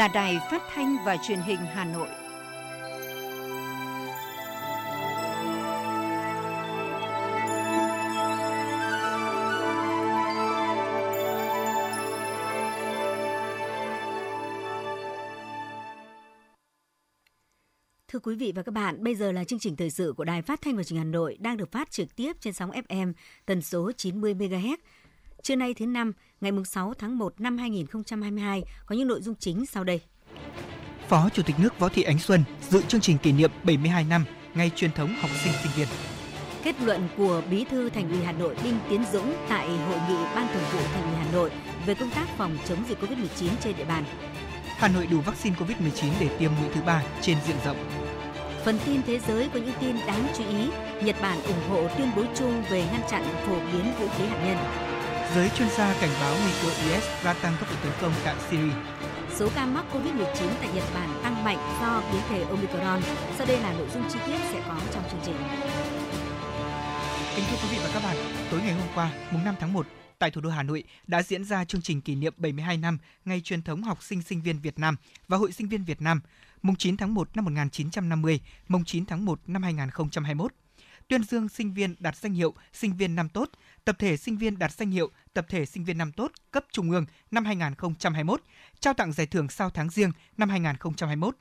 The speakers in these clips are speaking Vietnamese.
là Đài Phát thanh và Truyền hình Hà Nội. Thưa quý vị và các bạn, bây giờ là chương trình thời sự của Đài Phát thanh và Truyền hình Hà Nội đang được phát trực tiếp trên sóng FM tần số 90 MHz Trưa nay thứ năm, ngày 6 tháng 1 năm 2022 có những nội dung chính sau đây. Phó Chủ tịch nước Võ Thị Ánh Xuân dự chương trình kỷ niệm 72 năm ngày truyền thống học sinh sinh viên. Kết luận của Bí thư Thành ủy Hà Nội Đinh Tiến Dũng tại hội nghị Ban Thường vụ Thành ủy Hà Nội về công tác phòng chống dịch COVID-19 trên địa bàn. Hà Nội đủ vaccine COVID-19 để tiêm mũi thứ ba trên diện rộng. Phần tin thế giới có những tin đáng chú ý. Nhật Bản ủng hộ tuyên bố chung về ngăn chặn phổ biến vũ khí hạt nhân. Giới chuyên gia cảnh báo nguy cơ IS gia tăng các vụ tấn công tại Syria. Số ca mắc COVID-19 tại Nhật Bản tăng mạnh do biến thể Omicron. Sau đây là nội dung chi tiết sẽ có trong chương trình. Kính thưa quý vị và các bạn, tối ngày hôm qua, mùng 5 tháng 1, tại thủ đô Hà Nội đã diễn ra chương trình kỷ niệm 72 năm Ngày truyền thống học sinh sinh viên Việt Nam và Hội sinh viên Việt Nam, mùng 9 tháng 1 năm 1950, mùng 9 tháng 1 năm 2021 tuyên dương sinh viên đạt danh hiệu sinh viên năm tốt, tập thể sinh viên đạt danh hiệu tập thể sinh viên năm tốt cấp trung ương năm 2021, trao tặng giải thưởng sau tháng riêng năm 2021.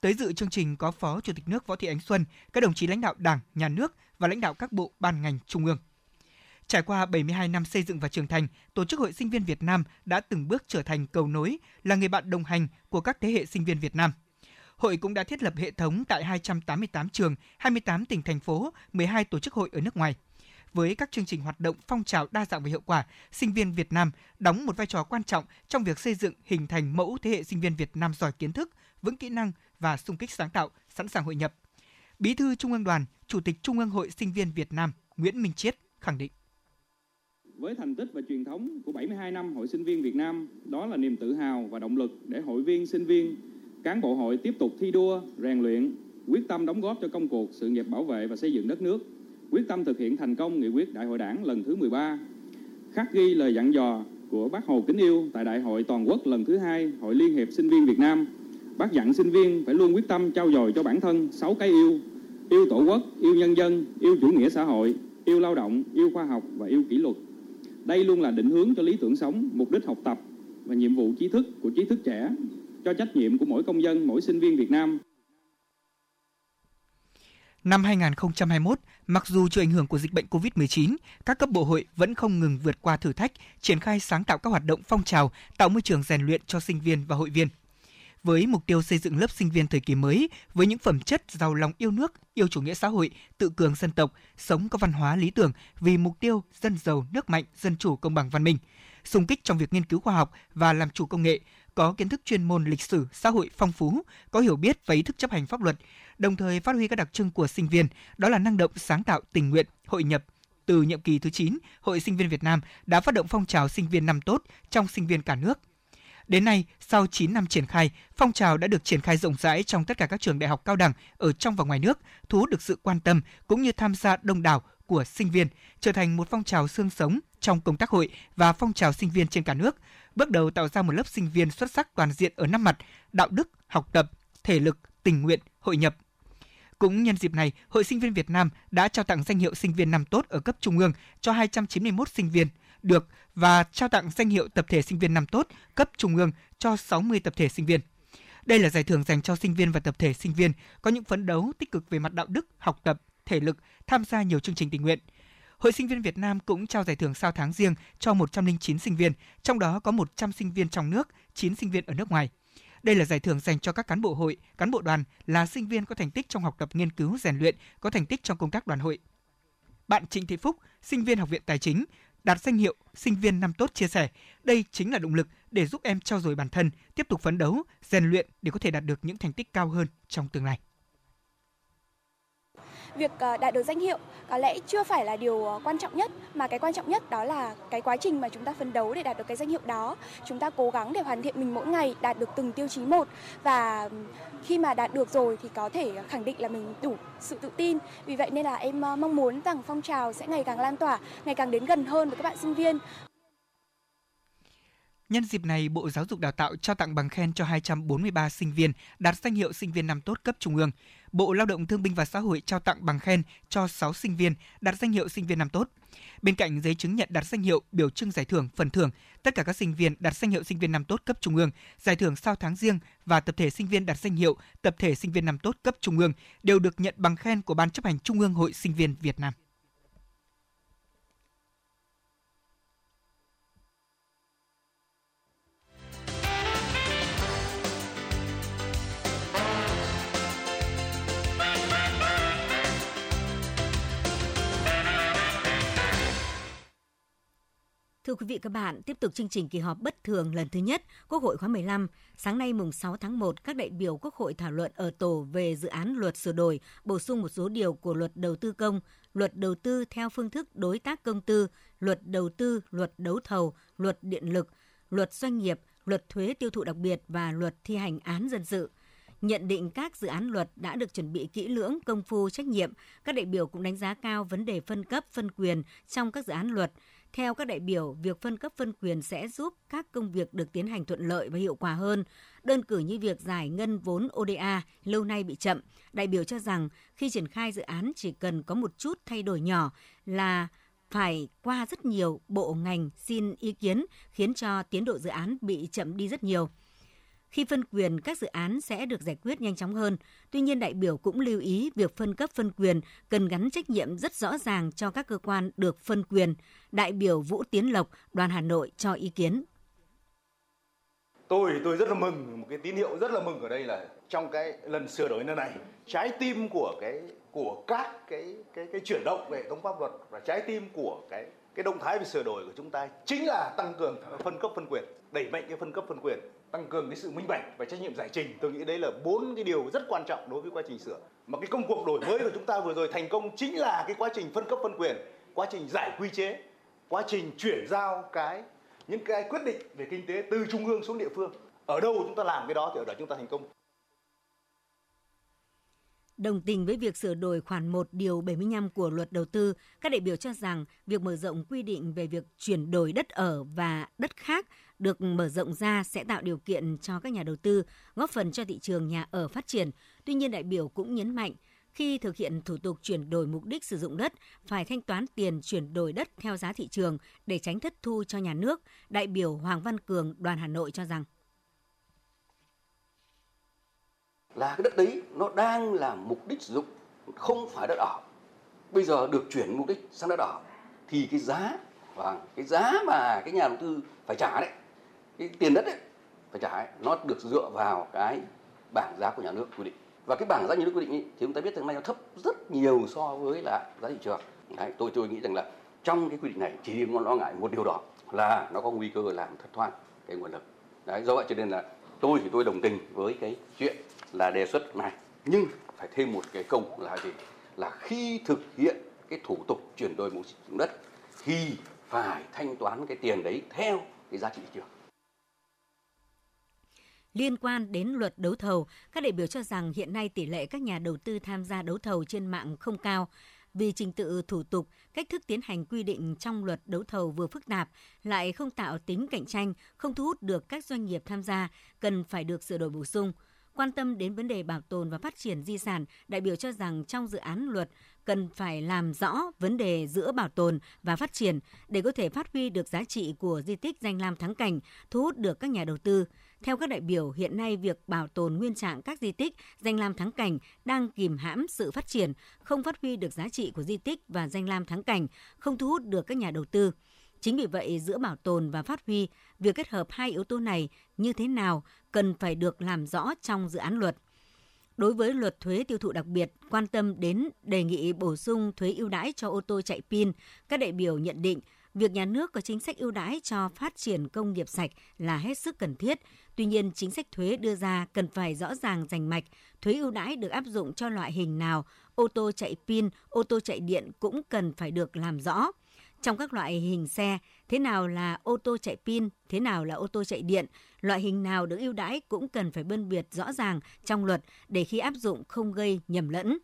Tới dự chương trình có Phó Chủ tịch nước Võ Thị Ánh Xuân, các đồng chí lãnh đạo Đảng, Nhà nước và lãnh đạo các bộ ban ngành trung ương. Trải qua 72 năm xây dựng và trưởng thành, Tổ chức Hội Sinh viên Việt Nam đã từng bước trở thành cầu nối, là người bạn đồng hành của các thế hệ sinh viên Việt Nam – Hội cũng đã thiết lập hệ thống tại 288 trường, 28 tỉnh thành phố, 12 tổ chức hội ở nước ngoài. Với các chương trình hoạt động phong trào đa dạng và hiệu quả, sinh viên Việt Nam đóng một vai trò quan trọng trong việc xây dựng hình thành mẫu thế hệ sinh viên Việt Nam giỏi kiến thức, vững kỹ năng và sung kích sáng tạo, sẵn sàng hội nhập. Bí thư Trung ương Đoàn, Chủ tịch Trung ương Hội Sinh viên Việt Nam Nguyễn Minh Chiết khẳng định với thành tích và truyền thống của 72 năm Hội Sinh viên Việt Nam, đó là niềm tự hào và động lực để hội viên, sinh viên cán bộ hội tiếp tục thi đua, rèn luyện, quyết tâm đóng góp cho công cuộc sự nghiệp bảo vệ và xây dựng đất nước, quyết tâm thực hiện thành công nghị quyết Đại hội Đảng lần thứ 13, khắc ghi lời dặn dò của Bác Hồ kính yêu tại Đại hội toàn quốc lần thứ hai Hội Liên hiệp Sinh viên Việt Nam. Bác dặn sinh viên phải luôn quyết tâm trao dồi cho bản thân sáu cái yêu, yêu tổ quốc, yêu nhân dân, yêu chủ nghĩa xã hội, yêu lao động, yêu khoa học và yêu kỷ luật. Đây luôn là định hướng cho lý tưởng sống, mục đích học tập và nhiệm vụ trí thức của trí thức trẻ cho trách nhiệm của mỗi công dân, mỗi sinh viên Việt Nam. Năm 2021, mặc dù chịu ảnh hưởng của dịch bệnh COVID-19, các cấp bộ hội vẫn không ngừng vượt qua thử thách, triển khai sáng tạo các hoạt động phong trào, tạo môi trường rèn luyện cho sinh viên và hội viên. Với mục tiêu xây dựng lớp sinh viên thời kỳ mới với những phẩm chất giàu lòng yêu nước, yêu chủ nghĩa xã hội, tự cường dân tộc, sống có văn hóa lý tưởng vì mục tiêu dân giàu, nước mạnh, dân chủ, công bằng văn minh, xung kích trong việc nghiên cứu khoa học và làm chủ công nghệ, có kiến thức chuyên môn lịch sử, xã hội phong phú, có hiểu biết và ý thức chấp hành pháp luật, đồng thời phát huy các đặc trưng của sinh viên, đó là năng động, sáng tạo, tình nguyện, hội nhập. Từ nhiệm kỳ thứ 9, Hội Sinh viên Việt Nam đã phát động phong trào sinh viên năm tốt trong sinh viên cả nước. Đến nay, sau 9 năm triển khai, phong trào đã được triển khai rộng rãi trong tất cả các trường đại học cao đẳng ở trong và ngoài nước, thu hút được sự quan tâm cũng như tham gia đông đảo của sinh viên, trở thành một phong trào xương sống trong công tác hội và phong trào sinh viên trên cả nước, bước đầu tạo ra một lớp sinh viên xuất sắc toàn diện ở năm mặt: đạo đức, học tập, thể lực, tình nguyện, hội nhập. Cũng nhân dịp này, Hội Sinh viên Việt Nam đã trao tặng danh hiệu sinh viên năm tốt ở cấp trung ương cho 291 sinh viên được và trao tặng danh hiệu tập thể sinh viên năm tốt cấp trung ương cho 60 tập thể sinh viên. Đây là giải thưởng dành cho sinh viên và tập thể sinh viên có những phấn đấu tích cực về mặt đạo đức, học tập, thể lực, tham gia nhiều chương trình tình nguyện – Hội sinh viên Việt Nam cũng trao giải thưởng sao tháng riêng cho 109 sinh viên, trong đó có 100 sinh viên trong nước, 9 sinh viên ở nước ngoài. Đây là giải thưởng dành cho các cán bộ hội, cán bộ đoàn là sinh viên có thành tích trong học tập nghiên cứu rèn luyện, có thành tích trong công tác đoàn hội. Bạn Trịnh Thị Phúc, sinh viên Học viện Tài chính, đạt danh hiệu sinh viên năm tốt chia sẻ, đây chính là động lực để giúp em trau dồi bản thân, tiếp tục phấn đấu, rèn luyện để có thể đạt được những thành tích cao hơn trong tương lai việc ờ, đạt được danh hiệu có lẽ chưa phải là điều ờ, quan trọng nhất mà cái quan trọng nhất đó là cái quá trình mà chúng ta phấn đấu để đạt được cái danh hiệu đó. Chúng ta cố gắng để hoàn thiện mình mỗi ngày đạt được từng tiêu chí một và khi mà đạt được rồi thì có thể khẳng định là mình đủ sự tự tin. Vì vậy nên là em ờ, mong muốn rằng phong trào sẽ ngày càng lan tỏa ngày càng đến gần hơn với các bạn sinh viên. Nhân dịp này, Bộ Giáo dục Đào tạo trao tặng bằng khen cho 243 sinh viên đạt danh hiệu sinh viên năm tốt cấp trung ương. Bộ Lao động Thương binh và Xã hội trao tặng bằng khen cho 6 sinh viên đạt danh hiệu sinh viên năm tốt. Bên cạnh giấy chứng nhận đạt danh hiệu, biểu trưng giải thưởng, phần thưởng, tất cả các sinh viên đạt danh hiệu sinh viên năm tốt cấp trung ương, giải thưởng sau tháng riêng và tập thể sinh viên đạt danh hiệu tập thể sinh viên năm tốt cấp trung ương đều được nhận bằng khen của Ban chấp hành Trung ương Hội Sinh viên Việt Nam. Thưa quý vị các bạn, tiếp tục chương trình kỳ họp bất thường lần thứ nhất Quốc hội khóa 15. Sáng nay mùng 6 tháng 1, các đại biểu Quốc hội thảo luận ở tổ về dự án luật sửa đổi, bổ sung một số điều của luật đầu tư công, luật đầu tư theo phương thức đối tác công tư, luật đầu tư, luật đấu thầu, luật điện lực, luật doanh nghiệp, luật thuế tiêu thụ đặc biệt và luật thi hành án dân sự nhận định các dự án luật đã được chuẩn bị kỹ lưỡng, công phu, trách nhiệm. Các đại biểu cũng đánh giá cao vấn đề phân cấp, phân quyền trong các dự án luật, theo các đại biểu, việc phân cấp phân quyền sẽ giúp các công việc được tiến hành thuận lợi và hiệu quả hơn. Đơn cử như việc giải ngân vốn ODA lâu nay bị chậm, đại biểu cho rằng khi triển khai dự án chỉ cần có một chút thay đổi nhỏ là phải qua rất nhiều bộ ngành xin ý kiến khiến cho tiến độ dự án bị chậm đi rất nhiều. Khi phân quyền, các dự án sẽ được giải quyết nhanh chóng hơn. Tuy nhiên, đại biểu cũng lưu ý việc phân cấp phân quyền cần gắn trách nhiệm rất rõ ràng cho các cơ quan được phân quyền. Đại biểu Vũ Tiến Lộc, đoàn Hà Nội cho ý kiến. Tôi tôi rất là mừng, một cái tín hiệu rất là mừng ở đây là trong cái lần sửa đổi lần này, trái tim của cái của các cái cái cái chuyển động về hệ thống pháp luật và trái tim của cái cái động thái về sửa đổi của chúng ta chính là tăng cường phân cấp phân quyền, đẩy mạnh cái phân cấp phân quyền tăng cường cái sự minh bạch và trách nhiệm giải trình. Tôi nghĩ đấy là bốn cái điều rất quan trọng đối với quá trình sửa. Mà cái công cuộc đổi mới của chúng ta vừa rồi thành công chính là cái quá trình phân cấp phân quyền quá trình giải quy chế quá trình chuyển giao cái những cái quyết định về kinh tế từ trung ương xuống địa phương. Ở đâu chúng ta làm cái đó thì ở đó chúng ta thành công. Đồng tình với việc sửa đổi khoản 1 điều 75 của luật đầu tư, các đại biểu cho rằng việc mở rộng quy định về việc chuyển đổi đất ở và đất khác được mở rộng ra sẽ tạo điều kiện cho các nhà đầu tư, góp phần cho thị trường nhà ở phát triển. Tuy nhiên đại biểu cũng nhấn mạnh, khi thực hiện thủ tục chuyển đổi mục đích sử dụng đất, phải thanh toán tiền chuyển đổi đất theo giá thị trường để tránh thất thu cho nhà nước. Đại biểu Hoàng Văn Cường, đoàn Hà Nội cho rằng là cái đất đấy nó đang là mục đích sử dụng không phải đất ở bây giờ được chuyển mục đích sang đất ở thì cái giá và cái giá mà cái nhà đầu tư phải trả đấy cái tiền đất ấy phải trả ấy, nó được dựa vào cái bảng giá của nhà nước quy định. Và cái bảng giá nhà nước quy định ấy thì chúng ta biết rằng nay nó thấp rất nhiều so với là giá thị trường. Đấy, tôi tôi nghĩ rằng là trong cái quy định này chỉ nó lo ngại một điều đó là nó có nguy cơ làm thất thoát cái nguồn lực. Đấy do vậy cho nên là tôi thì tôi đồng tình với cái chuyện là đề xuất này. Nhưng phải thêm một cái công là gì? Là khi thực hiện cái thủ tục chuyển đổi mục sử đất thì phải thanh toán cái tiền đấy theo cái giá trị thị trường. Liên quan đến luật đấu thầu, các đại biểu cho rằng hiện nay tỷ lệ các nhà đầu tư tham gia đấu thầu trên mạng không cao vì trình tự thủ tục, cách thức tiến hành quy định trong luật đấu thầu vừa phức tạp, lại không tạo tính cạnh tranh, không thu hút được các doanh nghiệp tham gia, cần phải được sửa đổi bổ sung. Quan tâm đến vấn đề bảo tồn và phát triển di sản, đại biểu cho rằng trong dự án luật cần phải làm rõ vấn đề giữa bảo tồn và phát triển để có thể phát huy được giá trị của di tích danh lam thắng cảnh, thu hút được các nhà đầu tư. Theo các đại biểu, hiện nay việc bảo tồn nguyên trạng các di tích, danh lam thắng cảnh đang kìm hãm sự phát triển, không phát huy được giá trị của di tích và danh lam thắng cảnh, không thu hút được các nhà đầu tư. Chính vì vậy, giữa bảo tồn và phát huy, việc kết hợp hai yếu tố này như thế nào cần phải được làm rõ trong dự án luật. Đối với luật thuế tiêu thụ đặc biệt, quan tâm đến đề nghị bổ sung thuế ưu đãi cho ô tô chạy pin, các đại biểu nhận định việc nhà nước có chính sách ưu đãi cho phát triển công nghiệp sạch là hết sức cần thiết. Tuy nhiên, chính sách thuế đưa ra cần phải rõ ràng rành mạch, thuế ưu đãi được áp dụng cho loại hình nào, ô tô chạy pin, ô tô chạy điện cũng cần phải được làm rõ. Trong các loại hình xe, thế nào là ô tô chạy pin, thế nào là ô tô chạy điện, loại hình nào được ưu đãi cũng cần phải phân biệt rõ ràng trong luật để khi áp dụng không gây nhầm lẫn.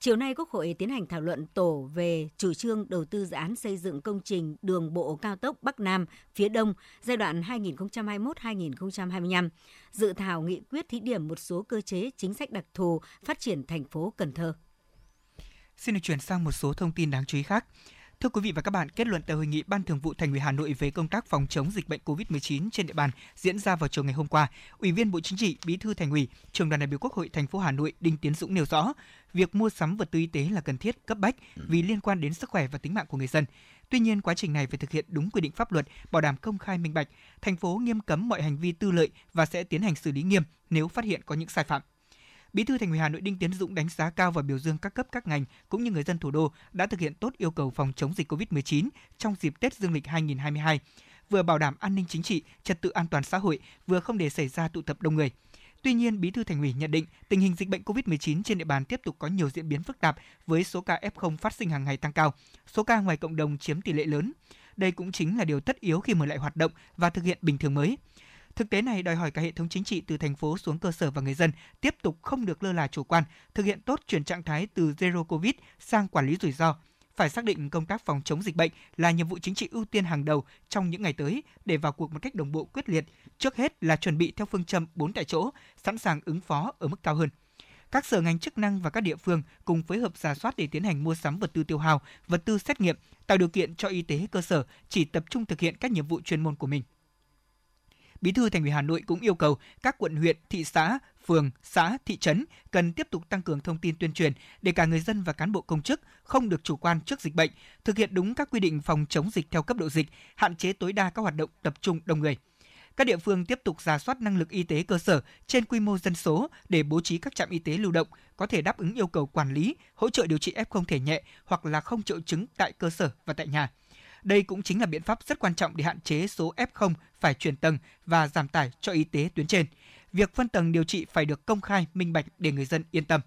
Chiều nay, Quốc hội tiến hành thảo luận tổ về chủ trương đầu tư dự án xây dựng công trình đường bộ cao tốc Bắc Nam phía Đông giai đoạn 2021-2025. Dự thảo nghị quyết thí điểm một số cơ chế chính sách đặc thù phát triển thành phố Cần Thơ. Xin được chuyển sang một số thông tin đáng chú ý khác. Thưa quý vị và các bạn, kết luận tại hội nghị Ban Thường vụ Thành ủy Hà Nội về công tác phòng chống dịch bệnh COVID-19 trên địa bàn diễn ra vào chiều ngày hôm qua, Ủy viên Bộ Chính trị, Bí thư Thành ủy, Trường đoàn đại biểu Quốc hội thành phố Hà Nội Đinh Tiến Dũng nêu rõ, việc mua sắm vật tư y tế là cần thiết, cấp bách vì liên quan đến sức khỏe và tính mạng của người dân. Tuy nhiên, quá trình này phải thực hiện đúng quy định pháp luật, bảo đảm công khai minh bạch. Thành phố nghiêm cấm mọi hành vi tư lợi và sẽ tiến hành xử lý nghiêm nếu phát hiện có những sai phạm. Bí thư Thành ủy Hà Nội Đinh Tiến Dũng đánh giá cao và biểu dương các cấp các ngành cũng như người dân thủ đô đã thực hiện tốt yêu cầu phòng chống dịch COVID-19 trong dịp Tết Dương lịch 2022, vừa bảo đảm an ninh chính trị, trật tự an toàn xã hội, vừa không để xảy ra tụ tập đông người. Tuy nhiên, Bí thư Thành ủy nhận định tình hình dịch bệnh COVID-19 trên địa bàn tiếp tục có nhiều diễn biến phức tạp với số ca F0 phát sinh hàng ngày tăng cao, số ca ngoài cộng đồng chiếm tỷ lệ lớn. Đây cũng chính là điều tất yếu khi mở lại hoạt động và thực hiện bình thường mới. Thực tế này đòi hỏi cả hệ thống chính trị từ thành phố xuống cơ sở và người dân tiếp tục không được lơ là chủ quan, thực hiện tốt chuyển trạng thái từ zero covid sang quản lý rủi ro, phải xác định công tác phòng chống dịch bệnh là nhiệm vụ chính trị ưu tiên hàng đầu trong những ngày tới để vào cuộc một cách đồng bộ quyết liệt, trước hết là chuẩn bị theo phương châm 4 tại chỗ, sẵn sàng ứng phó ở mức cao hơn. Các sở ngành chức năng và các địa phương cùng phối hợp giả soát để tiến hành mua sắm vật tư tiêu hao, vật tư xét nghiệm, tạo điều kiện cho y tế cơ sở chỉ tập trung thực hiện các nhiệm vụ chuyên môn của mình. Bí thư Thành ủy Hà Nội cũng yêu cầu các quận huyện, thị xã, phường, xã, thị trấn cần tiếp tục tăng cường thông tin tuyên truyền để cả người dân và cán bộ công chức không được chủ quan trước dịch bệnh, thực hiện đúng các quy định phòng chống dịch theo cấp độ dịch, hạn chế tối đa các hoạt động tập trung đông người. Các địa phương tiếp tục giả soát năng lực y tế cơ sở trên quy mô dân số để bố trí các trạm y tế lưu động có thể đáp ứng yêu cầu quản lý, hỗ trợ điều trị F0 thể nhẹ hoặc là không triệu chứng tại cơ sở và tại nhà. Đây cũng chính là biện pháp rất quan trọng để hạn chế số F0 phải chuyển tầng và giảm tải cho y tế tuyến trên. Việc phân tầng điều trị phải được công khai, minh bạch để người dân yên tâm.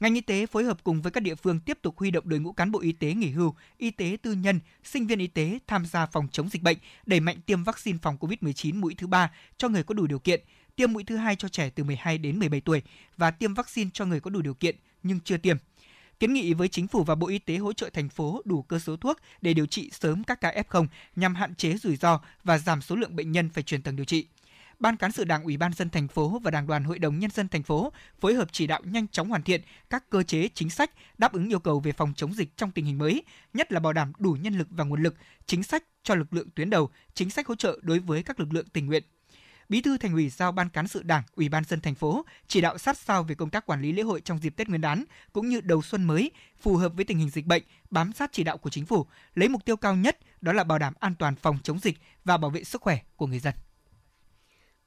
Ngành y tế phối hợp cùng với các địa phương tiếp tục huy động đội ngũ cán bộ y tế nghỉ hưu, y tế tư nhân, sinh viên y tế tham gia phòng chống dịch bệnh, đẩy mạnh tiêm vaccine phòng COVID-19 mũi thứ ba cho người có đủ điều kiện, tiêm mũi thứ hai cho trẻ từ 12 đến 17 tuổi và tiêm vaccine cho người có đủ điều kiện nhưng chưa tiêm kiến nghị với chính phủ và Bộ Y tế hỗ trợ thành phố đủ cơ số thuốc để điều trị sớm các ca F0 nhằm hạn chế rủi ro và giảm số lượng bệnh nhân phải chuyển tầng điều trị. Ban cán sự Đảng Ủy ban dân thành phố và Đảng đoàn Hội đồng nhân dân thành phố phối hợp chỉ đạo nhanh chóng hoàn thiện các cơ chế chính sách đáp ứng yêu cầu về phòng chống dịch trong tình hình mới, nhất là bảo đảm đủ nhân lực và nguồn lực, chính sách cho lực lượng tuyến đầu, chính sách hỗ trợ đối với các lực lượng tình nguyện, Bí thư Thành ủy giao Ban cán sự Đảng, Ủy ban dân thành phố chỉ đạo sát sao về công tác quản lý lễ hội trong dịp Tết Nguyên đán cũng như đầu xuân mới, phù hợp với tình hình dịch bệnh, bám sát chỉ đạo của chính phủ, lấy mục tiêu cao nhất đó là bảo đảm an toàn phòng chống dịch và bảo vệ sức khỏe của người dân.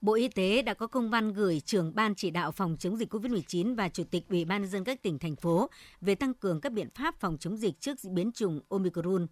Bộ Y tế đã có công văn gửi trưởng ban chỉ đạo phòng chống dịch COVID-19 và chủ tịch Ủy ban nhân dân các tỉnh thành phố về tăng cường các biện pháp phòng chống dịch trước biến chủng Omicron.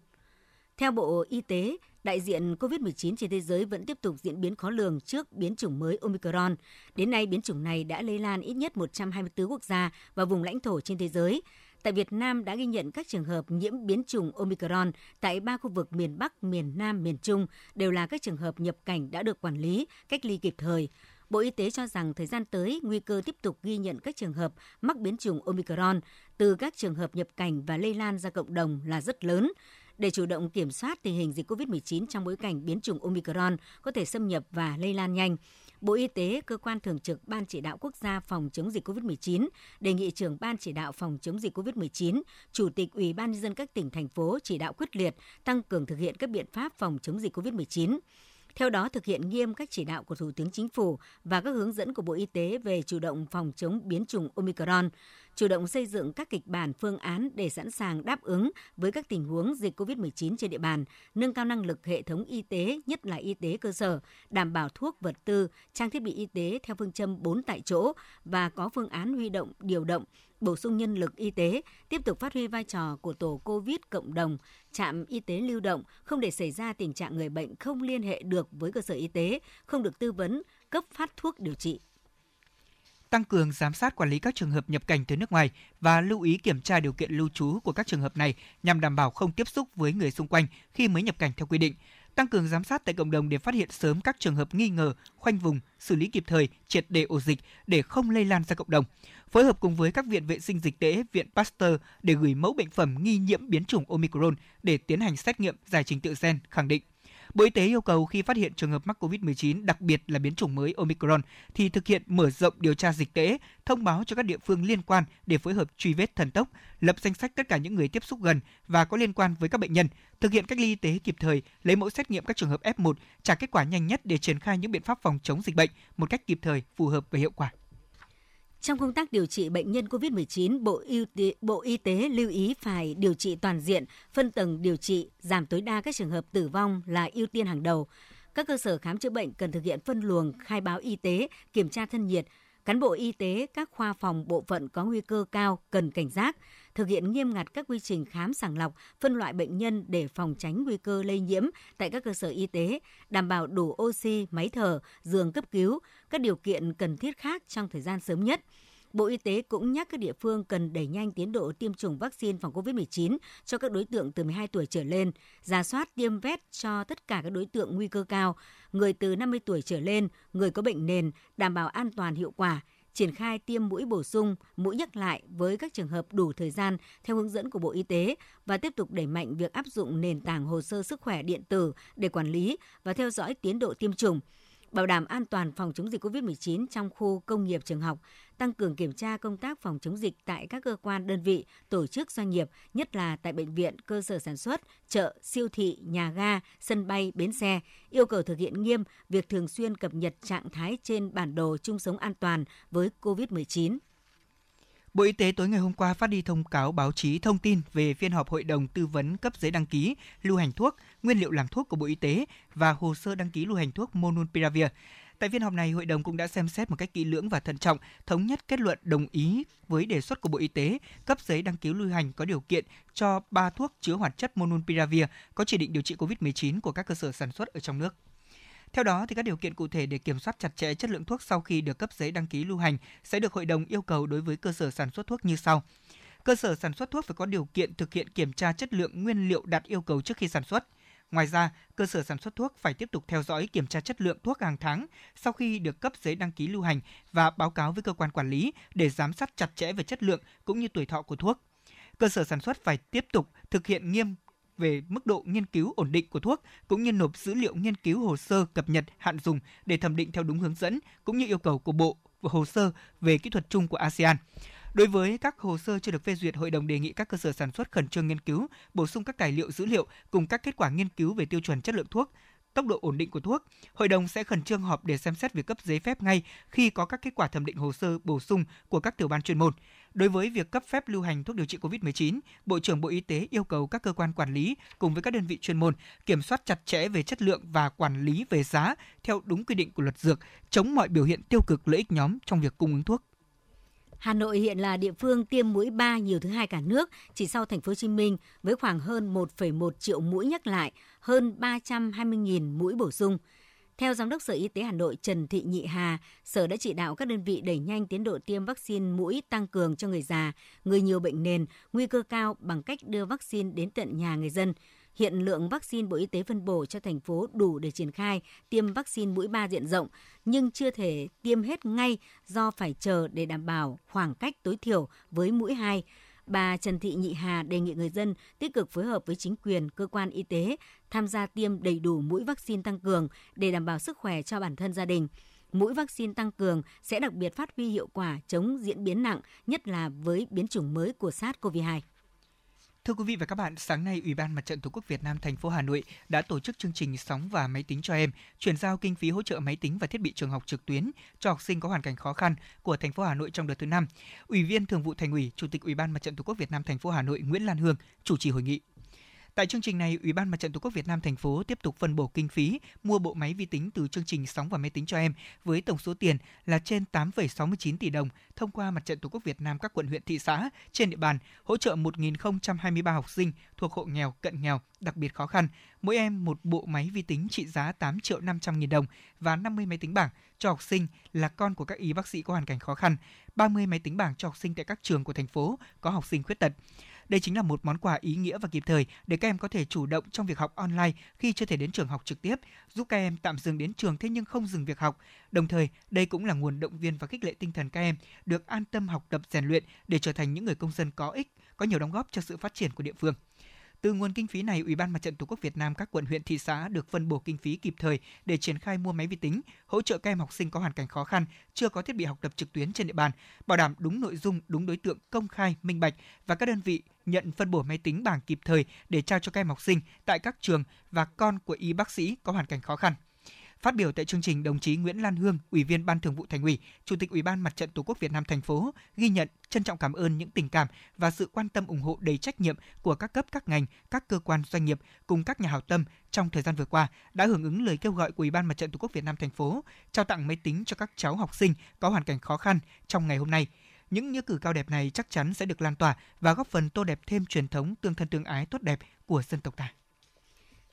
Theo Bộ Y tế, đại diện COVID-19 trên thế giới vẫn tiếp tục diễn biến khó lường trước biến chủng mới Omicron. Đến nay, biến chủng này đã lây lan ít nhất 124 quốc gia và vùng lãnh thổ trên thế giới. Tại Việt Nam đã ghi nhận các trường hợp nhiễm biến chủng Omicron tại ba khu vực miền Bắc, miền Nam, miền Trung đều là các trường hợp nhập cảnh đã được quản lý, cách ly kịp thời. Bộ Y tế cho rằng thời gian tới, nguy cơ tiếp tục ghi nhận các trường hợp mắc biến chủng Omicron từ các trường hợp nhập cảnh và lây lan ra cộng đồng là rất lớn. Để chủ động kiểm soát tình hình dịch COVID-19 trong bối cảnh biến chủng Omicron có thể xâm nhập và lây lan nhanh, Bộ Y tế, cơ quan thường trực Ban chỉ đạo quốc gia phòng chống dịch COVID-19 đề nghị trưởng Ban chỉ đạo phòng chống dịch COVID-19, Chủ tịch Ủy ban nhân dân các tỉnh thành phố chỉ đạo quyết liệt tăng cường thực hiện các biện pháp phòng chống dịch COVID-19 theo đó, thực hiện nghiêm các chỉ đạo của Thủ tướng Chính phủ và các hướng dẫn của Bộ Y tế về chủ động phòng chống biến chủng Omicron, chủ động xây dựng các kịch bản phương án để sẵn sàng đáp ứng với các tình huống dịch COVID-19 trên địa bàn, nâng cao năng lực hệ thống y tế, nhất là y tế cơ sở, đảm bảo thuốc, vật tư, trang thiết bị y tế theo phương châm 4 tại chỗ và có phương án huy động, điều động, bổ sung nhân lực y tế, tiếp tục phát huy vai trò của tổ COVID cộng đồng, trạm y tế lưu động, không để xảy ra tình trạng người bệnh không liên hệ được với cơ sở y tế, không được tư vấn, cấp phát thuốc điều trị. Tăng cường giám sát quản lý các trường hợp nhập cảnh từ nước ngoài và lưu ý kiểm tra điều kiện lưu trú của các trường hợp này nhằm đảm bảo không tiếp xúc với người xung quanh khi mới nhập cảnh theo quy định, tăng cường giám sát tại cộng đồng để phát hiện sớm các trường hợp nghi ngờ, khoanh vùng, xử lý kịp thời, triệt để ổ dịch để không lây lan ra cộng đồng. Phối hợp cùng với các viện vệ sinh dịch tễ, viện Pasteur để gửi mẫu bệnh phẩm nghi nhiễm biến chủng Omicron để tiến hành xét nghiệm giải trình tự gen khẳng định Bộ Y tế yêu cầu khi phát hiện trường hợp mắc COVID-19, đặc biệt là biến chủng mới Omicron, thì thực hiện mở rộng điều tra dịch tễ, thông báo cho các địa phương liên quan để phối hợp truy vết thần tốc, lập danh sách tất cả những người tiếp xúc gần và có liên quan với các bệnh nhân, thực hiện cách ly y tế kịp thời, lấy mẫu xét nghiệm các trường hợp F1, trả kết quả nhanh nhất để triển khai những biện pháp phòng chống dịch bệnh một cách kịp thời, phù hợp và hiệu quả. Trong công tác điều trị bệnh nhân COVID-19, Bộ Y tế, Bộ Y tế lưu ý phải điều trị toàn diện, phân tầng điều trị, giảm tối đa các trường hợp tử vong là ưu tiên hàng đầu. Các cơ sở khám chữa bệnh cần thực hiện phân luồng, khai báo y tế, kiểm tra thân nhiệt. Cán bộ y tế các khoa phòng bộ phận có nguy cơ cao cần cảnh giác, thực hiện nghiêm ngặt các quy trình khám sàng lọc, phân loại bệnh nhân để phòng tránh nguy cơ lây nhiễm tại các cơ sở y tế, đảm bảo đủ oxy, máy thở, giường cấp cứu, các điều kiện cần thiết khác trong thời gian sớm nhất. Bộ Y tế cũng nhắc các địa phương cần đẩy nhanh tiến độ tiêm chủng vaccine phòng COVID-19 cho các đối tượng từ 12 tuổi trở lên, giả soát tiêm vét cho tất cả các đối tượng nguy cơ cao, người từ 50 tuổi trở lên, người có bệnh nền, đảm bảo an toàn hiệu quả, triển khai tiêm mũi bổ sung, mũi nhắc lại với các trường hợp đủ thời gian theo hướng dẫn của Bộ Y tế và tiếp tục đẩy mạnh việc áp dụng nền tảng hồ sơ sức khỏe điện tử để quản lý và theo dõi tiến độ tiêm chủng bảo đảm an toàn phòng chống dịch COVID-19 trong khu công nghiệp trường học, tăng cường kiểm tra công tác phòng chống dịch tại các cơ quan đơn vị, tổ chức doanh nghiệp, nhất là tại bệnh viện, cơ sở sản xuất, chợ, siêu thị, nhà ga, sân bay, bến xe, yêu cầu thực hiện nghiêm việc thường xuyên cập nhật trạng thái trên bản đồ chung sống an toàn với COVID-19. Bộ Y tế tối ngày hôm qua phát đi thông cáo báo chí thông tin về phiên họp Hội đồng tư vấn cấp giấy đăng ký lưu hành thuốc, nguyên liệu làm thuốc của Bộ Y tế và hồ sơ đăng ký lưu hành thuốc Monupiravir. Tại phiên họp này, hội đồng cũng đã xem xét một cách kỹ lưỡng và thận trọng, thống nhất kết luận đồng ý với đề xuất của Bộ Y tế cấp giấy đăng ký lưu hành có điều kiện cho ba thuốc chứa hoạt chất Monupiravir có chỉ định điều trị COVID-19 của các cơ sở sản xuất ở trong nước. Theo đó, thì các điều kiện cụ thể để kiểm soát chặt chẽ chất lượng thuốc sau khi được cấp giấy đăng ký lưu hành sẽ được hội đồng yêu cầu đối với cơ sở sản xuất thuốc như sau. Cơ sở sản xuất thuốc phải có điều kiện thực hiện kiểm tra chất lượng nguyên liệu đạt yêu cầu trước khi sản xuất. Ngoài ra, cơ sở sản xuất thuốc phải tiếp tục theo dõi kiểm tra chất lượng thuốc hàng tháng sau khi được cấp giấy đăng ký lưu hành và báo cáo với cơ quan quản lý để giám sát chặt chẽ về chất lượng cũng như tuổi thọ của thuốc. Cơ sở sản xuất phải tiếp tục thực hiện nghiêm về mức độ nghiên cứu ổn định của thuốc cũng như nộp dữ liệu nghiên cứu hồ sơ cập nhật hạn dùng để thẩm định theo đúng hướng dẫn cũng như yêu cầu của Bộ và hồ sơ về kỹ thuật chung của ASEAN. Đối với các hồ sơ chưa được phê duyệt, hội đồng đề nghị các cơ sở sản xuất khẩn trương nghiên cứu, bổ sung các tài liệu dữ liệu cùng các kết quả nghiên cứu về tiêu chuẩn chất lượng thuốc, tốc độ ổn định của thuốc. Hội đồng sẽ khẩn trương họp để xem xét việc cấp giấy phép ngay khi có các kết quả thẩm định hồ sơ bổ sung của các tiểu ban chuyên môn. Đối với việc cấp phép lưu hành thuốc điều trị COVID-19, Bộ trưởng Bộ Y tế yêu cầu các cơ quan quản lý cùng với các đơn vị chuyên môn kiểm soát chặt chẽ về chất lượng và quản lý về giá theo đúng quy định của luật dược, chống mọi biểu hiện tiêu cực lợi ích nhóm trong việc cung ứng thuốc. Hà Nội hiện là địa phương tiêm mũi 3 nhiều thứ hai cả nước, chỉ sau thành phố Hồ Chí Minh với khoảng hơn 1,1 triệu mũi nhắc lại, hơn 320.000 mũi bổ sung. Theo Giám đốc Sở Y tế Hà Nội Trần Thị Nhị Hà, Sở đã chỉ đạo các đơn vị đẩy nhanh tiến độ tiêm vaccine mũi tăng cường cho người già, người nhiều bệnh nền, nguy cơ cao bằng cách đưa vaccine đến tận nhà người dân. Hiện lượng vaccine Bộ Y tế phân bổ cho thành phố đủ để triển khai tiêm vaccine mũi 3 diện rộng, nhưng chưa thể tiêm hết ngay do phải chờ để đảm bảo khoảng cách tối thiểu với mũi 2 bà Trần Thị Nhị Hà đề nghị người dân tích cực phối hợp với chính quyền, cơ quan y tế tham gia tiêm đầy đủ mũi vaccine tăng cường để đảm bảo sức khỏe cho bản thân gia đình. Mũi vaccine tăng cường sẽ đặc biệt phát huy hiệu quả chống diễn biến nặng, nhất là với biến chủng mới của SARS-CoV-2. Thưa quý vị và các bạn, sáng nay Ủy ban Mặt trận Tổ quốc Việt Nam thành phố Hà Nội đã tổ chức chương trình sóng và máy tính cho em, chuyển giao kinh phí hỗ trợ máy tính và thiết bị trường học trực tuyến cho học sinh có hoàn cảnh khó khăn của thành phố Hà Nội trong đợt thứ năm Ủy viên Thường vụ Thành ủy, Chủ tịch Ủy ban Mặt trận Tổ quốc Việt Nam thành phố Hà Nội Nguyễn Lan Hương chủ trì hội nghị. Tại chương trình này, Ủy ban Mặt trận Tổ quốc Việt Nam thành phố tiếp tục phân bổ kinh phí mua bộ máy vi tính từ chương trình sóng và máy tính cho em với tổng số tiền là trên 8,69 tỷ đồng thông qua Mặt trận Tổ quốc Việt Nam các quận huyện thị xã trên địa bàn hỗ trợ 1.023 học sinh thuộc hộ nghèo, cận nghèo, đặc biệt khó khăn, mỗi em một bộ máy vi tính trị giá 8 triệu 500 nghìn đồng và 50 máy tính bảng cho học sinh là con của các y bác sĩ có hoàn cảnh khó khăn, 30 máy tính bảng cho học sinh tại các trường của thành phố có học sinh khuyết tật. Đây chính là một món quà ý nghĩa và kịp thời để các em có thể chủ động trong việc học online khi chưa thể đến trường học trực tiếp, giúp các em tạm dừng đến trường thế nhưng không dừng việc học. Đồng thời, đây cũng là nguồn động viên và khích lệ tinh thần các em được an tâm học tập rèn luyện để trở thành những người công dân có ích, có nhiều đóng góp cho sự phát triển của địa phương. Từ nguồn kinh phí này, Ủy ban Mặt trận Tổ quốc Việt Nam các quận huyện thị xã được phân bổ kinh phí kịp thời để triển khai mua máy vi tính, hỗ trợ các em học sinh có hoàn cảnh khó khăn, chưa có thiết bị học tập trực tuyến trên địa bàn, bảo đảm đúng nội dung, đúng đối tượng, công khai, minh bạch và các đơn vị nhận phân bổ máy tính bảng kịp thời để trao cho các em học sinh tại các trường và con của y bác sĩ có hoàn cảnh khó khăn. Phát biểu tại chương trình, đồng chí Nguyễn Lan Hương, Ủy viên Ban Thường vụ Thành ủy, Chủ tịch Ủy ban Mặt trận Tổ quốc Việt Nam thành phố ghi nhận, trân trọng cảm ơn những tình cảm và sự quan tâm ủng hộ đầy trách nhiệm của các cấp các ngành, các cơ quan doanh nghiệp cùng các nhà hảo tâm trong thời gian vừa qua đã hưởng ứng lời kêu gọi của Ủy ban Mặt trận Tổ quốc Việt Nam thành phố trao tặng máy tính cho các cháu học sinh có hoàn cảnh khó khăn trong ngày hôm nay. Những nghĩa cử cao đẹp này chắc chắn sẽ được lan tỏa và góp phần tô đẹp thêm truyền thống tương thân tương ái tốt đẹp của dân tộc ta.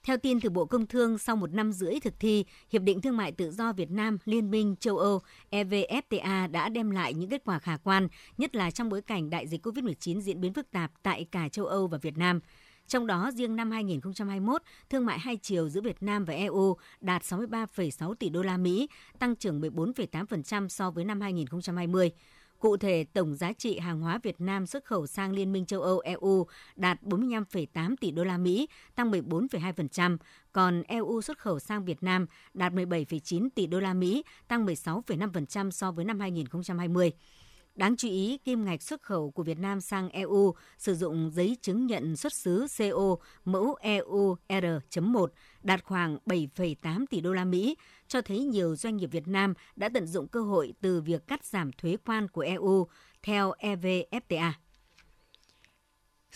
Theo tin từ Bộ Công Thương, sau một năm rưỡi thực thi, Hiệp định Thương mại Tự do Việt Nam Liên minh châu Âu EVFTA đã đem lại những kết quả khả quan, nhất là trong bối cảnh đại dịch COVID-19 diễn biến phức tạp tại cả châu Âu và Việt Nam. Trong đó, riêng năm 2021, thương mại hai chiều giữa Việt Nam và EU đạt 63,6 tỷ đô la Mỹ, tăng trưởng 14,8% so với năm 2020. Cụ thể, tổng giá trị hàng hóa Việt Nam xuất khẩu sang Liên minh châu Âu EU đạt 45,8 tỷ đô la Mỹ, tăng 14,2%, còn EU xuất khẩu sang Việt Nam đạt 17,9 tỷ đô la Mỹ, tăng 16,5% so với năm 2020. Đáng chú ý, kim ngạch xuất khẩu của Việt Nam sang EU sử dụng giấy chứng nhận xuất xứ CO mẫu EU R.1 đạt khoảng 7,8 tỷ đô la Mỹ, cho thấy nhiều doanh nghiệp Việt Nam đã tận dụng cơ hội từ việc cắt giảm thuế quan của EU theo EVFTA.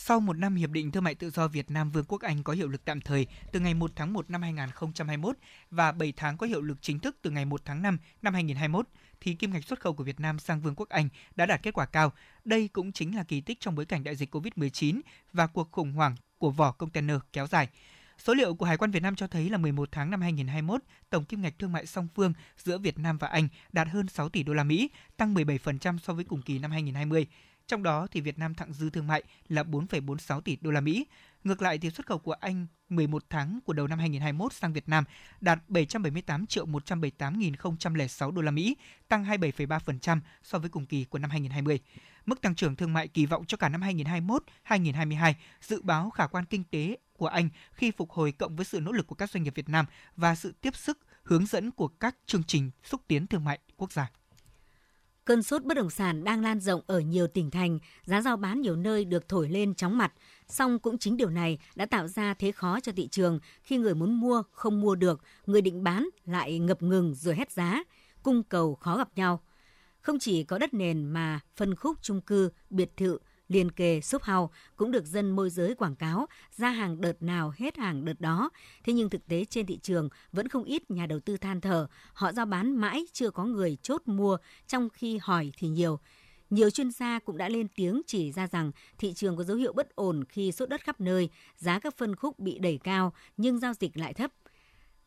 Sau một năm Hiệp định Thương mại Tự do Việt Nam Vương quốc Anh có hiệu lực tạm thời từ ngày 1 tháng 1 năm 2021 và 7 tháng có hiệu lực chính thức từ ngày 1 tháng 5 năm 2021, thì kim ngạch xuất khẩu của Việt Nam sang Vương quốc Anh đã đạt kết quả cao. Đây cũng chính là kỳ tích trong bối cảnh đại dịch COVID-19 và cuộc khủng hoảng của vỏ container kéo dài. Số liệu của Hải quan Việt Nam cho thấy là 11 tháng năm 2021, tổng kim ngạch thương mại song phương giữa Việt Nam và Anh đạt hơn 6 tỷ đô la Mỹ, tăng 17% so với cùng kỳ năm 2020. Trong đó thì Việt Nam thặng dư thương mại là 4,46 tỷ đô la Mỹ. Ngược lại thì xuất khẩu của Anh 11 tháng của đầu năm 2021 sang Việt Nam đạt 778 triệu 178.006 đô la Mỹ, tăng 27,3% so với cùng kỳ của năm 2020. Mức tăng trưởng thương mại kỳ vọng cho cả năm 2021-2022 dự báo khả quan kinh tế của Anh khi phục hồi cộng với sự nỗ lực của các doanh nghiệp Việt Nam và sự tiếp sức hướng dẫn của các chương trình xúc tiến thương mại quốc gia. Cơn sốt bất động sản đang lan rộng ở nhiều tỉnh thành, giá giao bán nhiều nơi được thổi lên chóng mặt. Song cũng chính điều này đã tạo ra thế khó cho thị trường khi người muốn mua không mua được, người định bán lại ngập ngừng rồi hét giá, cung cầu khó gặp nhau. Không chỉ có đất nền mà phân khúc chung cư, biệt thự, liền kề shop house cũng được dân môi giới quảng cáo ra hàng đợt nào hết hàng đợt đó. Thế nhưng thực tế trên thị trường vẫn không ít nhà đầu tư than thở, họ giao bán mãi chưa có người chốt mua trong khi hỏi thì nhiều. Nhiều chuyên gia cũng đã lên tiếng chỉ ra rằng thị trường có dấu hiệu bất ổn khi sốt đất khắp nơi, giá các phân khúc bị đẩy cao nhưng giao dịch lại thấp.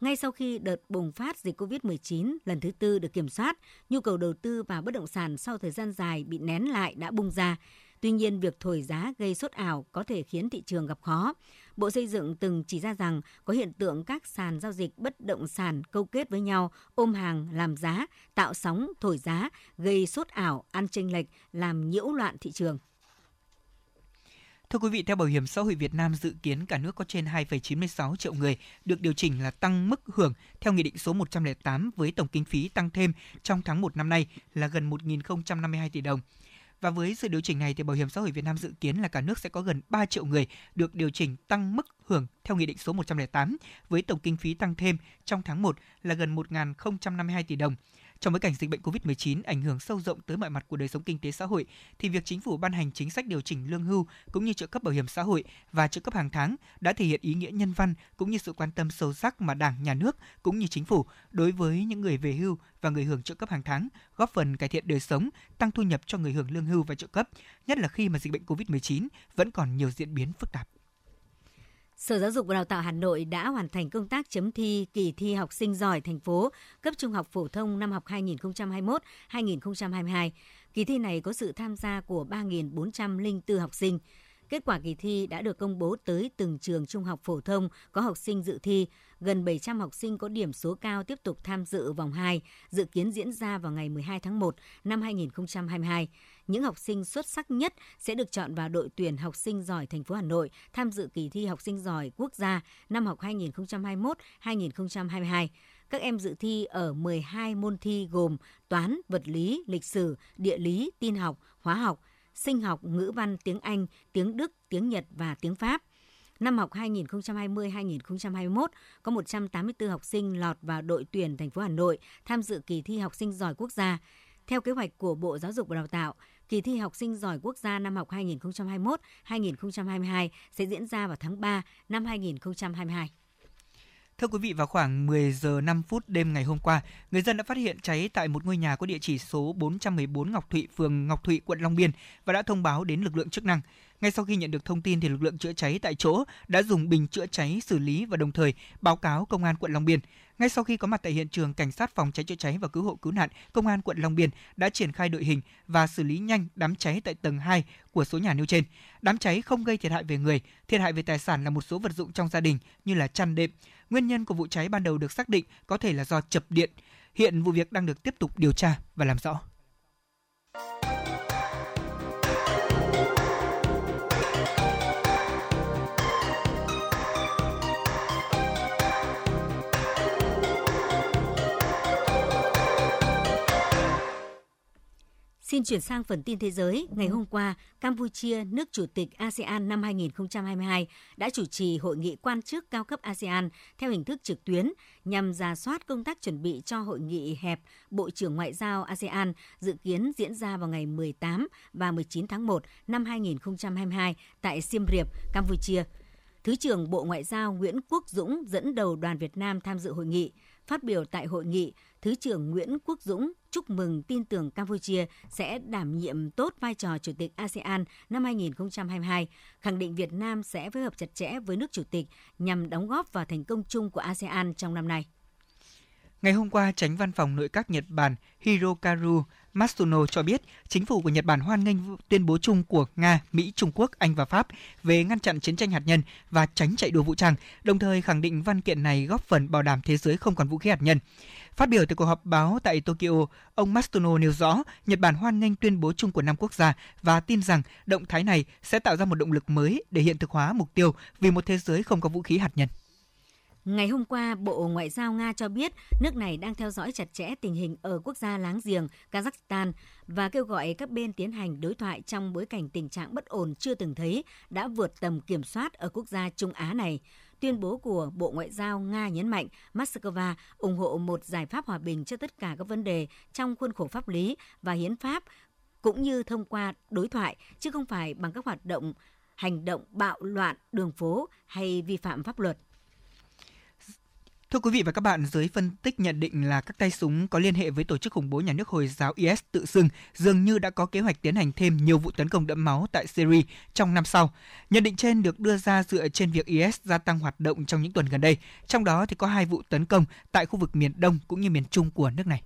Ngay sau khi đợt bùng phát dịch COVID-19 lần thứ tư được kiểm soát, nhu cầu đầu tư vào bất động sản sau thời gian dài bị nén lại đã bung ra. Tuy nhiên, việc thổi giá gây sốt ảo có thể khiến thị trường gặp khó. Bộ Xây dựng từng chỉ ra rằng có hiện tượng các sàn giao dịch bất động sản câu kết với nhau, ôm hàng làm giá, tạo sóng thổi giá, gây sốt ảo, ăn chênh lệch, làm nhiễu loạn thị trường. Thưa quý vị, theo Bảo hiểm xã hội Việt Nam dự kiến cả nước có trên 2,96 triệu người được điều chỉnh là tăng mức hưởng theo Nghị định số 108 với tổng kinh phí tăng thêm trong tháng 1 năm nay là gần 1.052 tỷ đồng. Và với sự điều chỉnh này thì Bảo hiểm xã hội Việt Nam dự kiến là cả nước sẽ có gần 3 triệu người được điều chỉnh tăng mức hưởng theo Nghị định số 108 với tổng kinh phí tăng thêm trong tháng 1 là gần 1.052 tỷ đồng. Trong bối cảnh dịch bệnh COVID-19 ảnh hưởng sâu rộng tới mọi mặt của đời sống kinh tế xã hội, thì việc chính phủ ban hành chính sách điều chỉnh lương hưu cũng như trợ cấp bảo hiểm xã hội và trợ cấp hàng tháng đã thể hiện ý nghĩa nhân văn cũng như sự quan tâm sâu sắc mà Đảng, Nhà nước cũng như chính phủ đối với những người về hưu và người hưởng trợ cấp hàng tháng, góp phần cải thiện đời sống, tăng thu nhập cho người hưởng lương hưu và trợ cấp, nhất là khi mà dịch bệnh COVID-19 vẫn còn nhiều diễn biến phức tạp. Sở Giáo dục và Đào tạo Hà Nội đã hoàn thành công tác chấm thi kỳ thi học sinh giỏi thành phố cấp trung học phổ thông năm học 2021-2022. Kỳ thi này có sự tham gia của 3.404 học sinh. Kết quả kỳ thi đã được công bố tới từng trường trung học phổ thông có học sinh dự thi. Gần 700 học sinh có điểm số cao tiếp tục tham dự vòng 2, dự kiến diễn ra vào ngày 12 tháng 1 năm 2022. Những học sinh xuất sắc nhất sẽ được chọn vào đội tuyển học sinh giỏi thành phố Hà Nội tham dự kỳ thi học sinh giỏi quốc gia năm học 2021-2022. Các em dự thi ở 12 môn thi gồm toán, vật lý, lịch sử, địa lý, tin học, hóa học, sinh học, ngữ văn, tiếng Anh, tiếng Đức, tiếng Nhật và tiếng Pháp. Năm học 2020-2021 có 184 học sinh lọt vào đội tuyển thành phố Hà Nội tham dự kỳ thi học sinh giỏi quốc gia. Theo kế hoạch của Bộ Giáo dục và Đào tạo, kỳ thi học sinh giỏi quốc gia năm học 2021-2022 sẽ diễn ra vào tháng 3 năm 2022. Thưa quý vị, vào khoảng 10 giờ 5 phút đêm ngày hôm qua, người dân đã phát hiện cháy tại một ngôi nhà có địa chỉ số 414 Ngọc Thụy, phường Ngọc Thụy, quận Long Biên và đã thông báo đến lực lượng chức năng. Ngay sau khi nhận được thông tin thì lực lượng chữa cháy tại chỗ đã dùng bình chữa cháy xử lý và đồng thời báo cáo công an quận Long Biên. Ngay sau khi có mặt tại hiện trường, cảnh sát phòng cháy chữa cháy và cứu hộ cứu nạn, công an quận Long Biên đã triển khai đội hình và xử lý nhanh đám cháy tại tầng 2 của số nhà nêu trên. Đám cháy không gây thiệt hại về người, thiệt hại về tài sản là một số vật dụng trong gia đình như là chăn đệm. Nguyên nhân của vụ cháy ban đầu được xác định có thể là do chập điện. Hiện vụ việc đang được tiếp tục điều tra và làm rõ. Xin chuyển sang phần tin thế giới. Ngày hôm qua, Campuchia, nước chủ tịch ASEAN năm 2022, đã chủ trì hội nghị quan chức cao cấp ASEAN theo hình thức trực tuyến nhằm ra soát công tác chuẩn bị cho hội nghị hẹp Bộ trưởng Ngoại giao ASEAN dự kiến diễn ra vào ngày 18 và 19 tháng 1 năm 2022 tại Siem Reap, Campuchia. Thứ trưởng Bộ Ngoại giao Nguyễn Quốc Dũng dẫn đầu đoàn Việt Nam tham dự hội nghị. Phát biểu tại hội nghị, Thứ trưởng Nguyễn Quốc Dũng chúc mừng tin tưởng Campuchia sẽ đảm nhiệm tốt vai trò Chủ tịch ASEAN năm 2022, khẳng định Việt Nam sẽ phối hợp chặt chẽ với nước Chủ tịch nhằm đóng góp vào thành công chung của ASEAN trong năm nay. Ngày hôm qua, tránh văn phòng nội các Nhật Bản Hirokazu Matsuno cho biết chính phủ của Nhật Bản hoan nghênh tuyên bố chung của Nga, Mỹ, Trung Quốc, Anh và Pháp về ngăn chặn chiến tranh hạt nhân và tránh chạy đua vũ trang, đồng thời khẳng định văn kiện này góp phần bảo đảm thế giới không còn vũ khí hạt nhân. Phát biểu tại cuộc họp báo tại Tokyo, ông Matsuno nêu rõ Nhật Bản hoan nghênh tuyên bố chung của năm quốc gia và tin rằng động thái này sẽ tạo ra một động lực mới để hiện thực hóa mục tiêu vì một thế giới không có vũ khí hạt nhân. Ngày hôm qua, Bộ Ngoại giao Nga cho biết nước này đang theo dõi chặt chẽ tình hình ở quốc gia láng giềng Kazakhstan và kêu gọi các bên tiến hành đối thoại trong bối cảnh tình trạng bất ổn chưa từng thấy đã vượt tầm kiểm soát ở quốc gia Trung Á này. Tuyên bố của Bộ Ngoại giao Nga nhấn mạnh Moscow ủng hộ một giải pháp hòa bình cho tất cả các vấn đề trong khuôn khổ pháp lý và hiến pháp cũng như thông qua đối thoại chứ không phải bằng các hoạt động hành động bạo loạn đường phố hay vi phạm pháp luật. Thưa quý vị và các bạn, giới phân tích nhận định là các tay súng có liên hệ với tổ chức khủng bố nhà nước Hồi giáo IS tự xưng dường như đã có kế hoạch tiến hành thêm nhiều vụ tấn công đẫm máu tại Syria trong năm sau. Nhận định trên được đưa ra dựa trên việc IS gia tăng hoạt động trong những tuần gần đây, trong đó thì có hai vụ tấn công tại khu vực miền Đông cũng như miền Trung của nước này.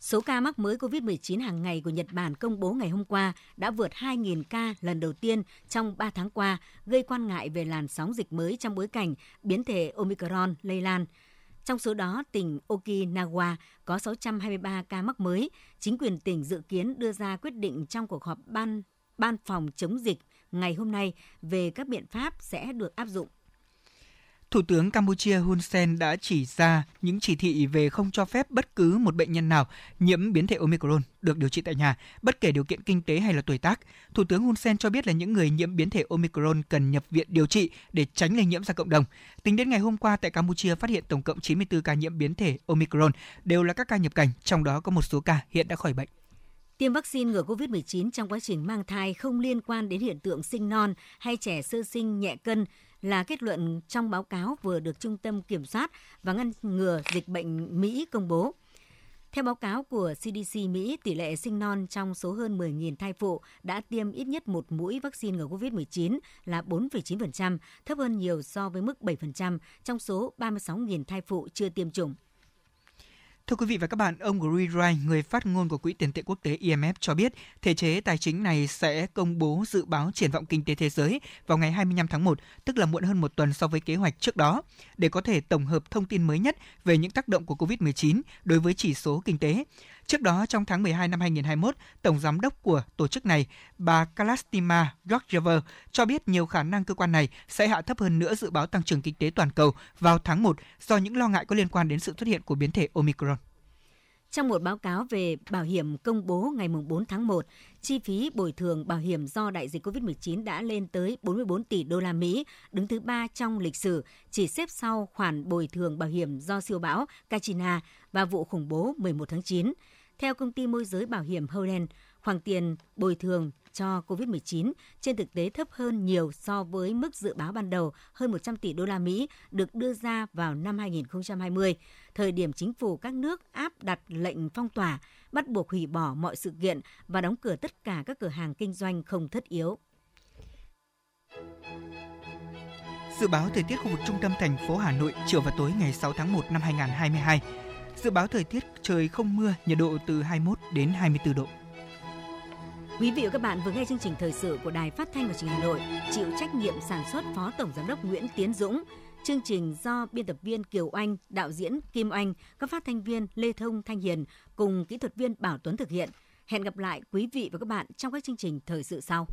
Số ca mắc mới COVID-19 hàng ngày của Nhật Bản công bố ngày hôm qua đã vượt 2.000 ca lần đầu tiên trong 3 tháng qua, gây quan ngại về làn sóng dịch mới trong bối cảnh biến thể Omicron lây lan. Trong số đó, tỉnh Okinawa có 623 ca mắc mới. Chính quyền tỉnh dự kiến đưa ra quyết định trong cuộc họp ban ban phòng chống dịch ngày hôm nay về các biện pháp sẽ được áp dụng Thủ tướng Campuchia Hun Sen đã chỉ ra những chỉ thị về không cho phép bất cứ một bệnh nhân nào nhiễm biến thể Omicron được điều trị tại nhà, bất kể điều kiện kinh tế hay là tuổi tác. Thủ tướng Hun Sen cho biết là những người nhiễm biến thể Omicron cần nhập viện điều trị để tránh lây nhiễm ra cộng đồng. Tính đến ngày hôm qua tại Campuchia phát hiện tổng cộng 94 ca nhiễm biến thể Omicron, đều là các ca nhập cảnh, trong đó có một số ca hiện đã khỏi bệnh. Tiêm vaccine ngừa COVID-19 trong quá trình mang thai không liên quan đến hiện tượng sinh non hay trẻ sơ sinh nhẹ cân là kết luận trong báo cáo vừa được Trung tâm Kiểm soát và Ngăn ngừa Dịch bệnh Mỹ công bố. Theo báo cáo của CDC Mỹ, tỷ lệ sinh non trong số hơn 10.000 thai phụ đã tiêm ít nhất một mũi vaccine ngừa COVID-19 là 4,9%, thấp hơn nhiều so với mức 7% trong số 36.000 thai phụ chưa tiêm chủng. Thưa quý vị và các bạn, ông Gary người phát ngôn của Quỹ tiền tệ quốc tế IMF cho biết, thể chế tài chính này sẽ công bố dự báo triển vọng kinh tế thế giới vào ngày 25 tháng 1, tức là muộn hơn một tuần so với kế hoạch trước đó, để có thể tổng hợp thông tin mới nhất về những tác động của COVID-19 đối với chỉ số kinh tế. Trước đó, trong tháng 12 năm 2021, Tổng Giám đốc của tổ chức này, bà Kalastima Georgieva, cho biết nhiều khả năng cơ quan này sẽ hạ thấp hơn nữa dự báo tăng trưởng kinh tế toàn cầu vào tháng 1 do những lo ngại có liên quan đến sự xuất hiện của biến thể Omicron. Trong một báo cáo về bảo hiểm công bố ngày 4 tháng 1, chi phí bồi thường bảo hiểm do đại dịch COVID-19 đã lên tới 44 tỷ đô la Mỹ, đứng thứ ba trong lịch sử, chỉ xếp sau khoản bồi thường bảo hiểm do siêu bão Katrina và vụ khủng bố 11 tháng 9. Theo công ty môi giới bảo hiểm Holland, khoản tiền bồi thường cho COVID-19 trên thực tế thấp hơn nhiều so với mức dự báo ban đầu hơn 100 tỷ đô la Mỹ được đưa ra vào năm 2020, thời điểm chính phủ các nước áp đặt lệnh phong tỏa, bắt buộc hủy bỏ mọi sự kiện và đóng cửa tất cả các cửa hàng kinh doanh không thất yếu. Dự báo thời tiết khu vực trung tâm thành phố Hà Nội chiều và tối ngày 6 tháng 1 năm 2022. Dự báo thời tiết trời không mưa, nhiệt độ từ 21 đến 24 độ. Quý vị và các bạn vừa nghe chương trình thời sự của Đài Phát thanh và Truyền hình Hà Nội, chịu trách nhiệm sản xuất Phó Tổng giám đốc Nguyễn Tiến Dũng. Chương trình do biên tập viên Kiều Anh, đạo diễn Kim Anh, các phát thanh viên Lê Thông Thanh Hiền cùng kỹ thuật viên Bảo Tuấn thực hiện. Hẹn gặp lại quý vị và các bạn trong các chương trình thời sự sau.